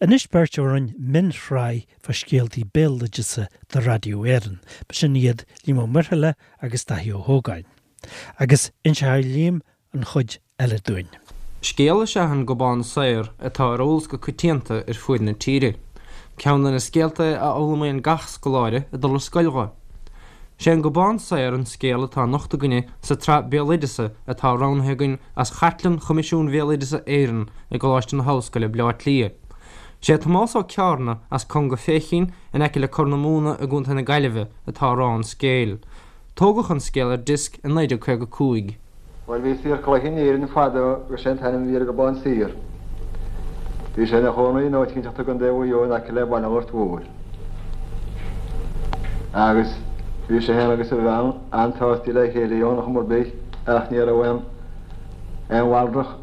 Anois beirt orainn mionshraith fá scéaltaí béaloideasa do Raidió Éireann, b'shin iad Liam Ó Muirthile agus Daithí Ó hÓgáin. Agus inseoidh Liam an chuid eile dúinn. Scéal is ea An Gobán Saor atá ar eolas go coitianta ar fuaid na tíre. Ceann de na scéalta a fhoghlamaíonn gach scoláire ag dul ar scoil dho. Sé an Gobán Saor an scéal atá anocht againne sa tsraith Béaloideasa atá roghnaithe againn as Chartlann Choimisiún Bhéaloideasa Éireann i gColáiste na hOllscoile, Baile Átha Cliath. Sé Tomás Ó Ceárna as Conga Féichín in aice le Corr na Móna i gContae na Gaillimhe atá á rá an scéil. Tógadh an scéal ar diosc i 1955. Bhuel, bhí saor cloiche in Éirinn fad ó bhí sé ag taitneamh an mhír go bán saor. Bhí sé ina chónaí in áit cinnteachta Contae Mhaigh Eo in aice le Baile an Ghort Mhóir. Agus bhí sé féin agus a bhean an-tsástaí le chéile, Eoghan Chomarbaill, ach ní raibh aon bhaldrach.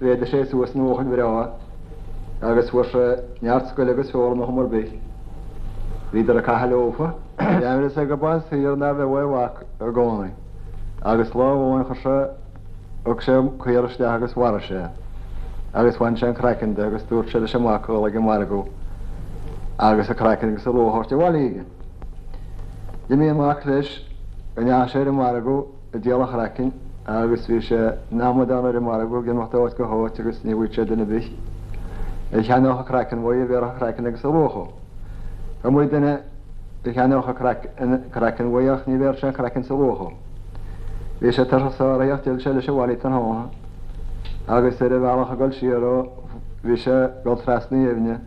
Bhreidis sé suas nuacht an bhreá agus fuair sé neart scoile agus feola na h-umar bith. Bhíodar ag caitheadh leobhtha. Leanbhaireas sé go Bán Saor nar raibh a mhac i gcónaí agus lá amháin chuir sé thug sé an caor isteach agus mharaigh sé agus bhain sé an craiceann de agus dúirt sé leis an mac a dhul ag an margadh agus a craiceann agus a luath a thabhairt abhaile aige. D'imigh an mac leis go ndeachaigh sé ar an margadh. a d'fhill a chraiceann agus bhí sé n-amadán ar an margadh gan bheadh dóit go hóit agus ní bhfuaid sé duine bith a cheannódh a craiceann uaidh a bhéarfadh a chraiceann agus a luachadh. Amuigh duine a cheannódh a craiceann uaidh ach ní bhéarfadh sé an craiceann sa luachadh. Bhí sé torthach sáraithe ach d'fhill sé leis an bhaile tan hona agus ar a bhealach a dhul siar ó bhí sé ag dul trasna dhoimhne.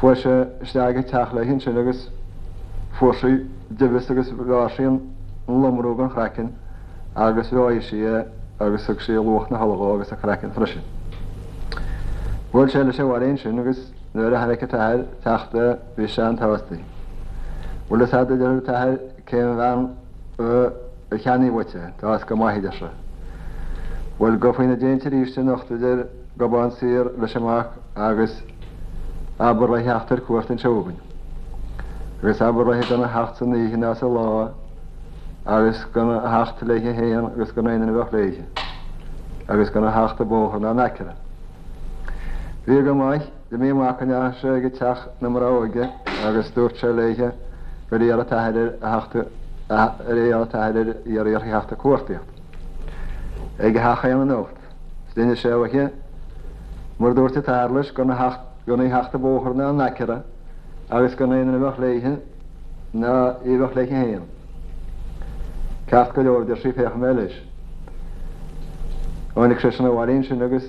Fuair sé isteach ag teach le hinsin agus fuair sí deimheas agus bhreá sí an lomrú gan chraiceann agus reoigh sí é agus thug sí a luach na hola dhó agus a craiceann freisin. Bhuail sé leis abhaile ansin agus nuair a thainic a t-athair teachta bhí sé an-tsástaí. Bhuel is adaidh deireadh a t-athair cén bhean a Ar cheann í uaitse? D'fhás go maith idirse. Bhuel, go faoina déint arís a nochtadh idir Gobán Saor leis an mac agus abair le theacht ar cuairt inse chugainn. Agus abair le go na theacht san oíche ná sa lá agus go na theacht léithe fhéin agus go n-aonainn a bheadh léithe agus go na theacht a bóthar ná n-aicearra. Bhí go maith. D'imigh an mhac in áit a' go teach na mbróige agus dúirt sé léithe go léir a' t-athair ar a theachta ar é a' t-athair ar í ar iarrtha theacht a' cuartaíocht ag a theach aon anocht. 'S d'innis sé ó hie mur dúirt a' t-athair leis gur na theacht gur naoi theacht a' bóthar ná an aicearra agus gur naonan a bheadh léithe ná í a bheadh léithe fhéin. Ceart go leor, deir sí, féachaim mé leis. Tháinig seisean abhaile ansin agus.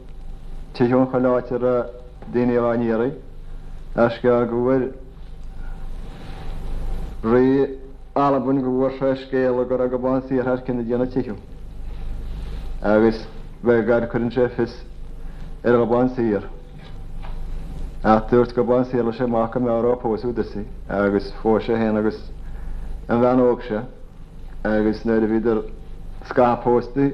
Tiocfaidh an chuid láidir daoine a raibh ag iarraidh aisce ár gcomhair. Rith Albain go bhfuair sé scéala go raibh gobán saor thar cionn ag déanamh tithe agus bheith ag gabhair cuireann sé fios ar ghobán saor. Ach dúirt gobán saor leis é mac a mbeadh ró pósadh duitse agus phós sé féin agus an bhean óg-se agus nuair a bhíodar scatha póstaí,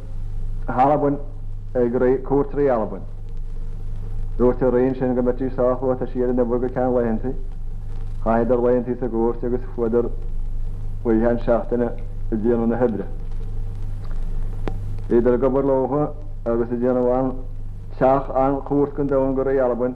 hAlbain ag Cúirt Rí Albain. Dúirt an Roinn sin go mbeidís sách uata siar ina bhfuil go ceann laethanta. Chaitheadar laethanta sa gcúirt agus fuadar oíche an seachtaine i dTiarna na hOibre. Bhíodar ag obair lómhadh agus a déanamh ann. Chaith an Chúirt den domhan go Rí Albain.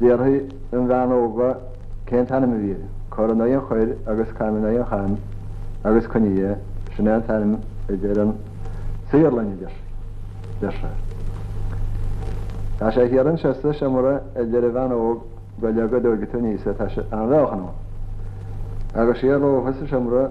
Déarfaidh an bhean óga cén t-ainm a bhí air. Cor in aghaidh an choir agus cam in aghaidh an chaim agus coinnigh é, sin é an t-ainm a deir an tSaorlainn, a deir deir sé. Tá sé thiar anseo sa seomra, a deir an bhean óg, go leagadh do ghiota aníos é, tá sé an-bheochan ann. Agus sí ar lóchadh sa seomra,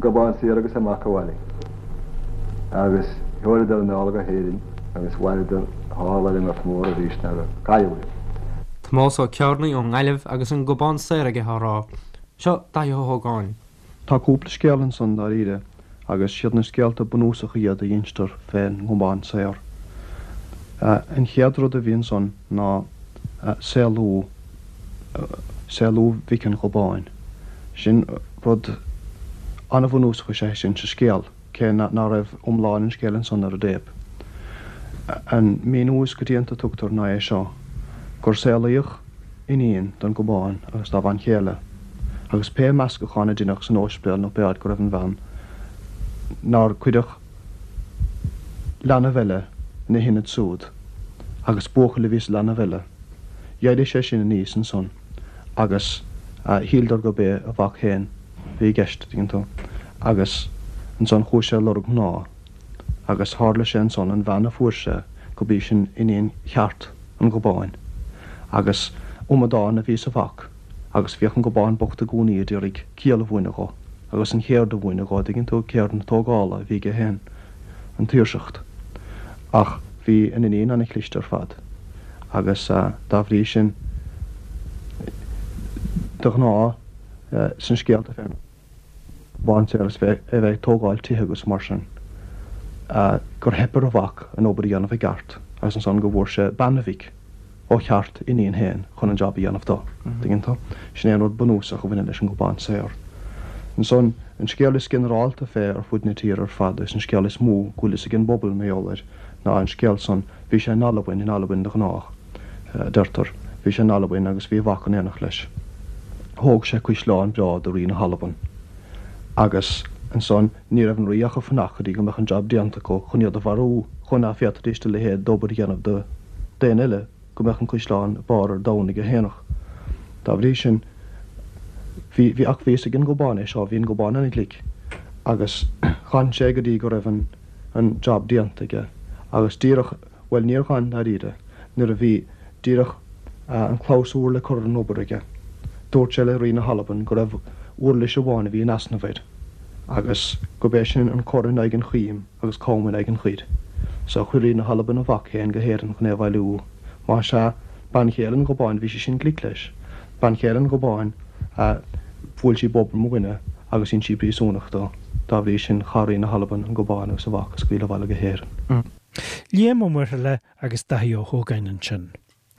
Gobán Saor agus a mac abhaile agus thóireadar an eolg a hÉirinn agus mhaireadar thall ar an nGort Mór arís ná raibh Gaillimh uaidh. Tomás Ó Ceárnaigh ón nGaillimh agus an Gobán Saor aige á rá. Seo Daithí Ó hÓgáin. Tá cúpla scéal ansan dáiríre agus siad na scéalta bunúsacha iad a dhinstear fé an nGobán Saor. An chéad rud a bhí ansan ná saolú. saolú Mhic an Ghobáin. Sin rud an-bhunúsach is ea sin sa scéal, cé ná raibh iomlán an scéil ansan ar an dtaob. An míniú is coitianta a tugtar ná é seo, gur saolaíodh iníon don Ghobán agus dá bhean chéile, agus pé meascachán a deineadh san óisbéal nó pé áit go raibh an bhean nár cuireadh, leanbh eile ina shin antsúd agus buachaill a bhí sa leanbh eile. Dheighligh sé sin aníos ansan agus shíldar gurb é a mhac féin a bhí i gceist, tuigeann tú. Agus ansan chuaidh sé a lorg mná agus thárla sé ansan an bhean a fuair sé gurb í sin iníon cheart an Ghobáin. Agus umadán a bhí sa mhac. agus féach an gobán bocht i gcónaí a déarfaidh ciall a bhain a ghuth agus an chéard a bhain a ghuth dtuigeann tú céard na tógála a bhí aige féin, an tsaoirseacht. Ach bhí an iníon an-chliste ar fad agus dá bhrí sin de ghnáth sna scéalta féin. bhaint ar a bheith ag tógáil tithe agus mar sin, gur theip ar a mhac an obair a dhéanamh i gceart agus ansan go bhfuair sé bean a mhic ó cheart iníon féin chun an jab a dhéanamh do. Tuigeann tú? Sin é an rud bunúsach a bhaineann leis an gcup an saor. Ansan, an scéal is ginearálta fé ar fud na tíre ar fad agus an scéal is mó go bhfuil fhios ag an bpobal, mé eol air, ná an scéal san Bhí sé in Albain, in Albain de ghnách, deirtear. Bhí sé in Albain agus bhí a mhac in aonach leis. Thóg sé cuisleán breá do rí na hAlban. Agus ansan ní raibh an rí ach ag fanacht go dtí go mbeadh an jab déanta acu chun iad a mharú chun nach bhféadfaidís do leithéid d'obair a dhéanamh do d'aon eile go mbeadh an cuisleán ag barr ar domhan ag a haonach. Dá bhrí sin bhí, bhí, ach bhíos ag an gcubán é seo, bhí an gubán ina ghlic agus chan sé go dtí go raibh an. an job déanta aige agus díreach, bhuel níor ghan dáiríre nuair a bhí díreach an clabhsúr le cur ar an obair aige, dúirt sé le Rí na hAlban go raibh uirlis amháin a bhí in easnamh air agus gurb é sin an cur in aghaidh an choím agus com in aghaidh an choir. So chuir Rí na hAlban a mhac féin go hÉirinn chun é a bhailiú. Más ea, bean chéile an Ghobáin a bhí sé sin glic leis, B'an chéir an Ghobáin a bhuail sí bobr mo dhuine agus shín sí príosúnach do. Dá bhrí sin chabhraigh na hAlban an Ghobáin agus a mhac a scaoileadh abhaile go hÉirinn. Liam Ó Muirthile agus Daithí Ó hÓgáin ansin.